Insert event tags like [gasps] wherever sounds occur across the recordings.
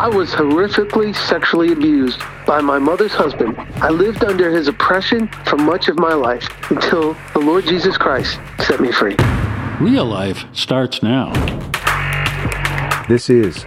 I was horrifically sexually abused by my mother's husband. I lived under his oppression for much of my life until the Lord Jesus Christ set me free. Real life starts now. This is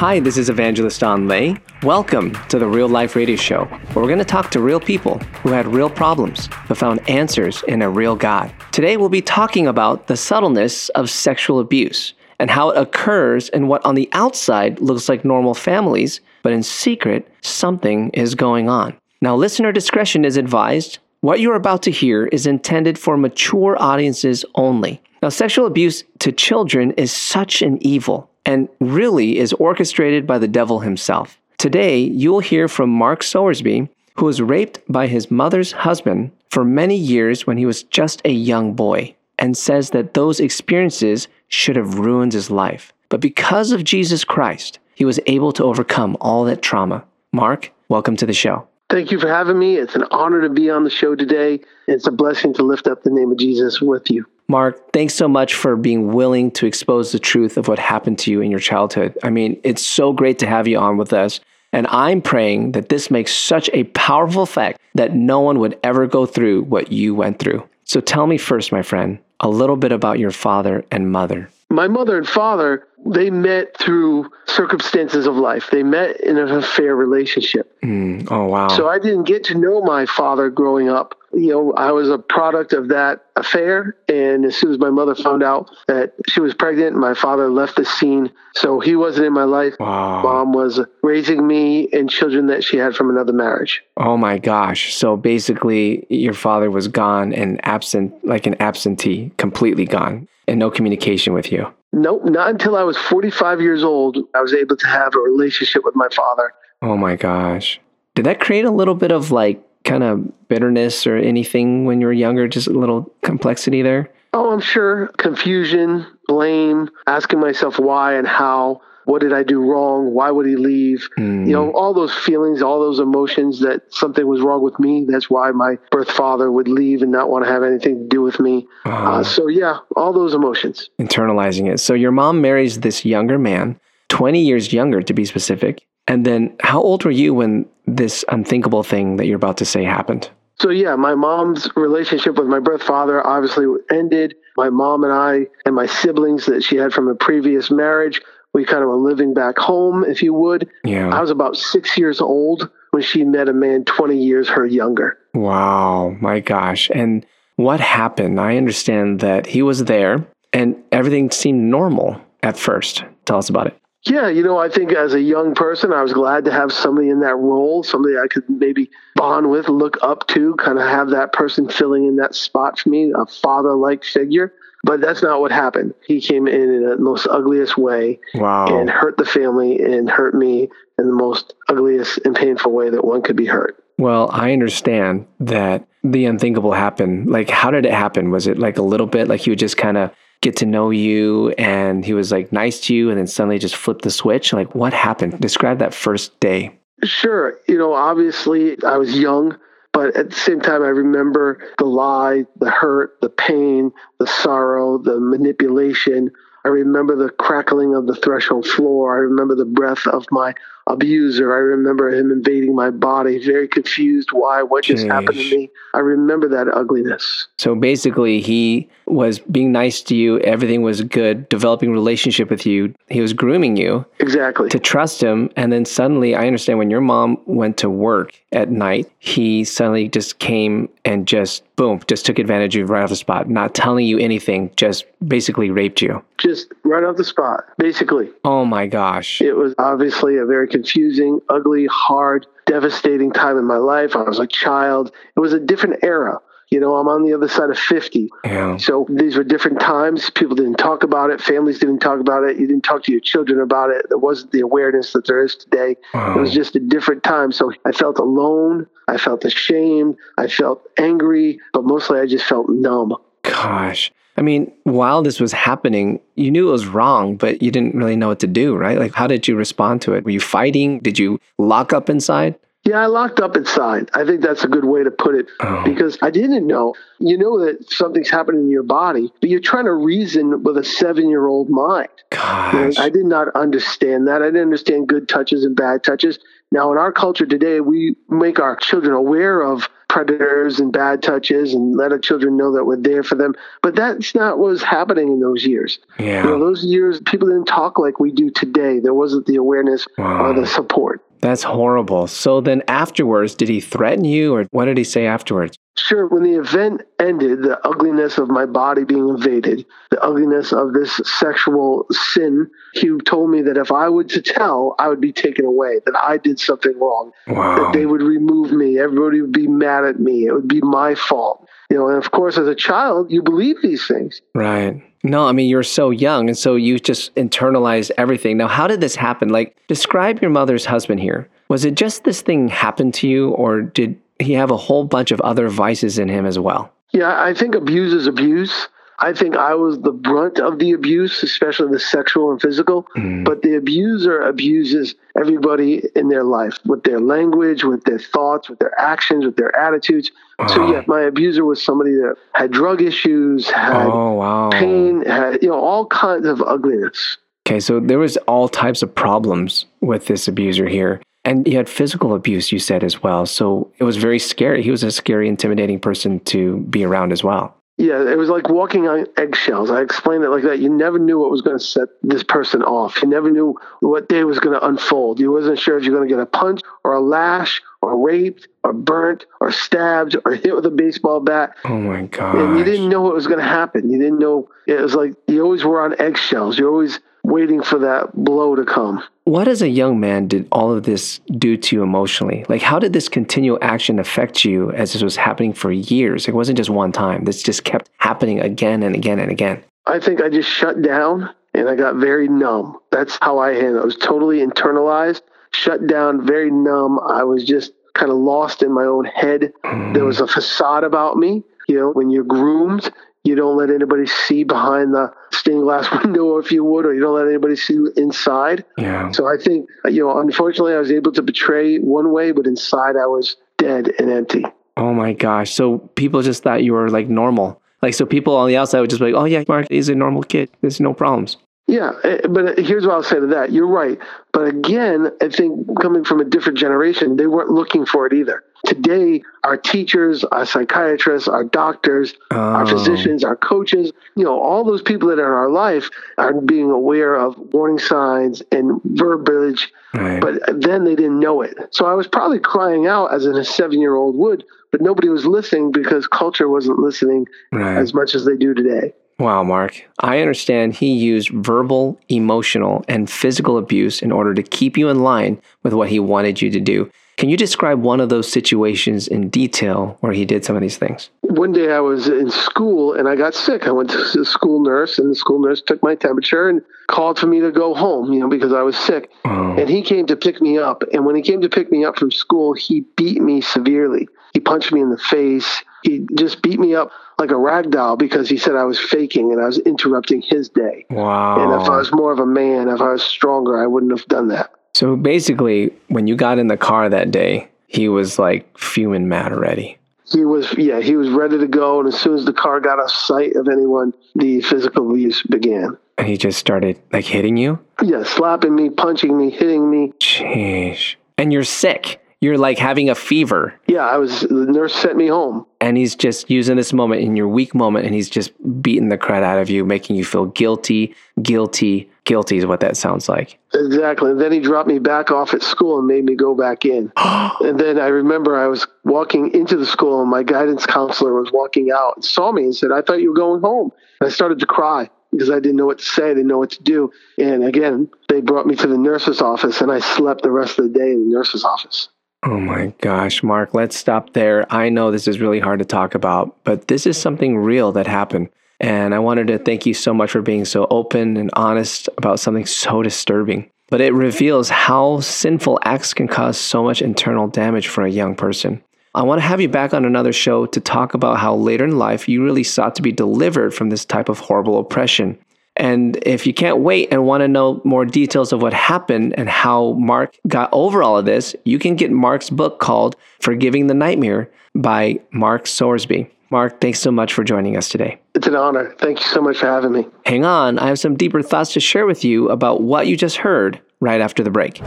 Hi, this is Evangelist Anh Le. Welcome to the Real Life Radio Show, where we're going to talk to real people who had real problems but found answers in a real God. Today, we'll be talking about the subtleness of sexual abuse and how it occurs in what on the outside looks like normal families, but in secret, something is going on. Now, listener discretion is advised. What you're about to hear is intended for mature audiences only. Now, sexual abuse to children is such an evil and really is orchestrated by the devil himself. Today, you'll hear from Mark Sowersby, who was raped by his mother's husband for many years when he was just a young boy, and says that those experiences should have ruined his life. But because of Jesus Christ, he was able to overcome all that trauma. Mark, welcome to the show. Thank you for having me. It's an honor to be on the show today. It's a blessing to lift up the name of Jesus with you. Mark, thanks so much for being willing to expose the truth of what happened to you in your childhood. I mean, it's so great to have you on with us. And I'm praying that this makes such a powerful effect that no one would ever go through what you went through. So tell me first, my friend, a little bit about your father and mother. My mother and father, they met through circumstances of life. They met in an affair relationship. Mm, oh, wow. So I didn't get to know my father growing up. You know, I was a product of that affair. And as soon as my mother found out that she was pregnant, my father left the scene. So he wasn't in my life. Wow. Mom was raising me and children that she had from another marriage. Oh my gosh. So basically, your father was gone and absent, like an absentee, completely gone, and no communication with you. Nope, not until I was 45 years old, I was able to have a relationship with my father. Oh my gosh. Did that create a little bit of like kind of bitterness or anything when you were younger? Just a little complexity there? Oh, I'm sure. Confusion, blame, asking myself why and how. What did I do wrong? Why would he leave? Mm. You know, all those feelings, all those emotions that something was wrong with me. That's why my birth father would leave and not want to have anything to do with me. Oh. Uh, so, yeah, all those emotions. Internalizing it. So, your mom marries this younger man, 20 years younger to be specific. And then, how old were you when this unthinkable thing that you're about to say happened? So, yeah, my mom's relationship with my birth father obviously ended. My mom and I and my siblings that she had from a previous marriage, we kind of were living back home, if you would. Yeah. I was about six years old when she met a man 20 years her younger. Wow, my gosh. And what happened? I understand that he was there and everything seemed normal at first. Tell us about it. Yeah, you know, I think as a young person, I was glad to have somebody in that role, somebody I could maybe bond with, look up to, kind of have that person filling in that spot for me, a father like figure. But that's not what happened. He came in in the most ugliest way Wow. and hurt the family and hurt me in the most ugliest and painful way that one could be hurt. Well, I understand that the unthinkable happened. Like, how did it happen? Was it like a little bit like he would just kind of get to know you and he was like nice to you and then suddenly just flip the switch? Like, what happened? Describe that first day. Sure. You know, obviously I was young, but at the same time, I remember the lie, the hurt, the pain, the sorrow, the manipulation. I remember the crackling of the threshold floor. I remember the breath of my abuser. I remember him invading my body, very confused why, what just happened to me. I remember that ugliness. So basically, he was being nice to you. Everything was good, developing relationship with you. He was grooming you Exactly. to trust him. And then suddenly, I understand when your mom went to work at night, he suddenly just came and just boom, just took advantage of you right off the spot, not telling you anything, just basically raped you. Just right off the spot, basically. Oh my gosh. It was obviously a very confusing, ugly, hard, devastating time in my life. I was a child. It was a different era. You know, I'm on the other side of 50. Yeah. So these were different times. People didn't talk about it. Families didn't talk about it. You didn't talk to your children about it. There wasn't the awareness that there is today. It was just a different time. So I felt alone. I felt ashamed. I felt angry, but mostly I just felt numb. Gosh. I mean, while this was happening, you knew it was wrong, but you didn't really know what to do, right? Like, how did you respond to it? Were you fighting? Did you lock up inside? Yeah, I locked up inside. I think that's a good way to put it Oh. because I didn't know. You know that something's happening in your body, but you're trying to reason with a seven year old mind. Gosh. I did not understand that. I didn't understand good touches and bad touches. Now, in our culture today, we make our children aware of predators and bad touches and let our children know that we're there for them. But that's not what was happening in those years. You know, Yeah. those years, people didn't talk like we do today. There wasn't the awareness Wow. or the support. That's horrible. So then afterwards, did he threaten you or what did he say afterwards? Sure, when the event ended, the ugliness of my body being invaded, the ugliness of this sexual sin, he told me that if I would to tell, I would be taken away, that I did something wrong, Wow. that they would remove me, everybody would be mad at me, it would be my fault. You know, and of course, as a child, you believe these things. Right. No, I mean, you're so young. And so you just internalized everything. Now, how did this happen? Like, describe your mother's husband here. Was it just this thing happened to you, or did he have a whole bunch of other vices in him as well? Yeah, I think abuse is abuse. I think I was the brunt of the abuse, especially the sexual and physical. Mm-hmm. But the abuser abuses everybody in their life with their language, with their thoughts, with their actions, with their attitudes. So, yeah, my abuser was somebody that had drug issues, had Oh, wow. pain, had, you know, all kinds of ugliness. Okay, so there was all types of problems with this abuser here. And he had physical abuse, you said as well. So it was very scary. He was a scary, intimidating person to be around as well. Yeah, it was like walking on eggshells. I explained it like that. You never knew what was going to set this person off. You never knew what day was going to unfold. You wasn't sure if you're going to get a punch or a lash or raped or burnt or stabbed or hit with a baseball bat. Oh my God. And you didn't know what was going to happen. You didn't know. It was like you always were on eggshells. You're always waiting for that blow to come. What as a young man did all of this do to you emotionally? Like, how did this continual action affect you as this was happening for years? It wasn't just one time. This just kept happening again and again and again. I think I just shut down and I got very numb. That's how I handled it. I was totally internalized, shut down, very numb. I was just kind of lost in my own head. There mm-hmm. was a facade about me. You know, when you're groomed, you don't let anybody see behind the stained glass [laughs] window, if you would, or you don't let anybody see inside. Yeah. So I think, you know, unfortunately, I was able to betray one way, but inside I was dead and empty. Oh my gosh. So people just thought you were like normal. Like, so people on the outside would just be like, oh, yeah, Mark is a normal kid. There's no problems. Yeah, eh, but here's what I'll say to that. You're right. But again, I think coming from a different generation, they weren't looking for it either. Today, our teachers, our psychiatrists, our doctors, our Oh. physicians, our coaches, you know, all those people that are in our life are being aware of warning signs and verbiage, Right. but then they didn't know it. So I was probably crying out as a seven year old would, but nobody was listening because culture wasn't listening right. as much as they do today. Wow, Mark. I understand he used verbal, emotional, and physical abuse in order to keep you in line with what he wanted you to do. Can you describe one of those situations in detail where he did some of these things? one day I was in school and I got sick. I went to the school nurse and the school nurse took my temperature and called for me to go home, you know, because I was sick. Oh. And he came to pick me up. And when he came to pick me up from school, he beat me severely. He punched me in the face. He just beat me up like a rag doll because he said I was faking and I was interrupting his day. Wow. And if I was more of a man, if I was stronger, I wouldn't have done that. So basically, when you got in the car that day, he was like fuming mad already. He was, yeah, he was ready to go. And as soon as the car got out sight of anyone, the physical abuse began. And he just started like hitting you? Yeah, slapping me, punching me, hitting me. Sheesh. And you're sick. You're like having a fever. Yeah, I was. The nurse sent me home. And he's just using this moment in your weak moment and he's just beating the crap out of you, making you feel guilty, guilty, guilty is what that sounds like. Exactly. And then he dropped me back off at school and made me go back in. [gasps] and then I remember I was walking into the school and my guidance counselor was walking out and saw me and said, "I thought you were going home." And I started to cry because I didn't know what to say. I didn't know what to do. And again, they brought me to the nurse's office and I slept the rest of the day in the nurse's office. Oh my gosh, Mark, let's stop there. I know this is really hard to talk about, but this is something real that happened. And I wanted to thank you so much for being so open and honest about something so disturbing. But it reveals how sinful acts can cause so much internal damage for a young person. I want to have you back on another show to talk about how later in life you really sought to be delivered from this type of horrible oppression. And if you can't wait and want to know more details of what happened and how Mark got over all of this, you can get Mark's book called Forgiving the Nightmare by Mark Sowersby. Mark, thanks so much for joining us today. It's an honor. Thank you so much for having me. Hang on, I have some deeper thoughts to share with you about what you just heard right after the break.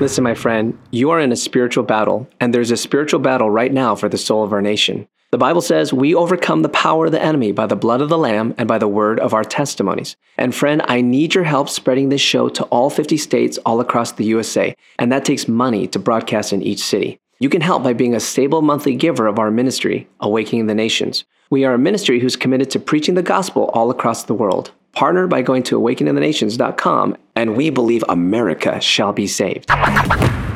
Listen, my friend, you are in a spiritual battle, and there's a spiritual battle right now for the soul of our nation. The Bible says we overcome the power of the enemy by the blood of the Lamb and by the word of our testimonies. And friend, I need your help spreading this show to all 50 states all across the USA, and that takes money to broadcast in each city. You can help by being a stable monthly giver of our ministry, Awakening the Nations. We are a ministry who's committed to preaching the gospel all across the world. Partner by going to awakeningthenations.com, and we believe America shall be saved.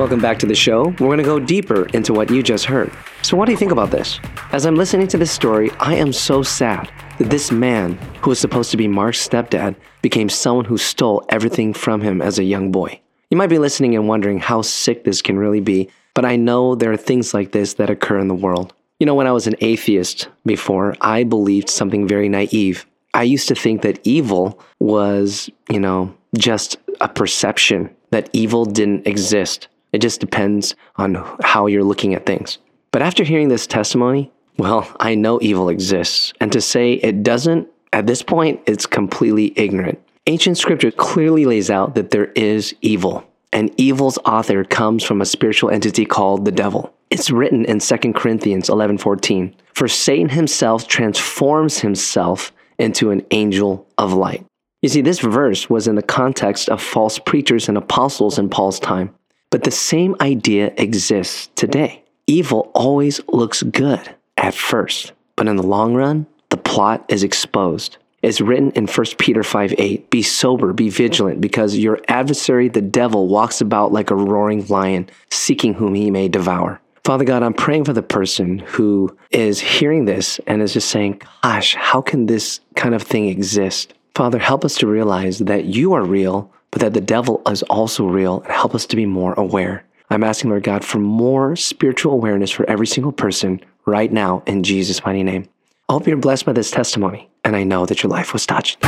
Welcome back to the show. We're going to go deeper into what you just heard. So, what do you think about this? As I'm listening to this story, I am so sad that this man, who was supposed to be Mark's stepdad, became someone who stole everything from him as a young boy. You might be listening and wondering how sick this can really be, but I know there are things like this that occur in the world. You know, when I was an atheist before, I believed something very naive. I used to think that evil was, you know, just a perception, that evil didn't exist. It just depends on how you're looking at things. But after hearing this testimony, well, I know evil exists. And to say it doesn't, at this point, it's completely ignorant. Ancient scripture clearly lays out that there is evil, and evil's author comes from a spiritual entity called the devil. It's written in 2 Corinthians 11:14, "For Satan himself transforms himself into an angel of light." You see, this verse was in the context of false preachers and apostles in Paul's time. But the same idea exists today. Evil always looks good at first, but in the long run, the plot is exposed. It's written in 1 Peter 5 8 Be sober, be vigilant, because your adversary, the devil, walks about like a roaring lion, seeking whom he may devour. Father God, I'm praying for the person who is hearing this and is just saying, Gosh, how can this kind of thing exist? Father, help us to realize that you are real, but that the devil is also real and help us to be more aware. I'm asking, Lord God, for more spiritual awareness for every single person right now in Jesus' mighty name. I hope you're blessed by this testimony, and I know that your life was touched.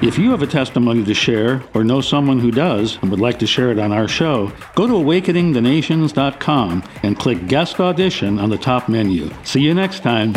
If you have a testimony to share or know someone who does and would like to share it on our show, go to awakeningthenations.com and click Guest Audition on the top menu. See you next time.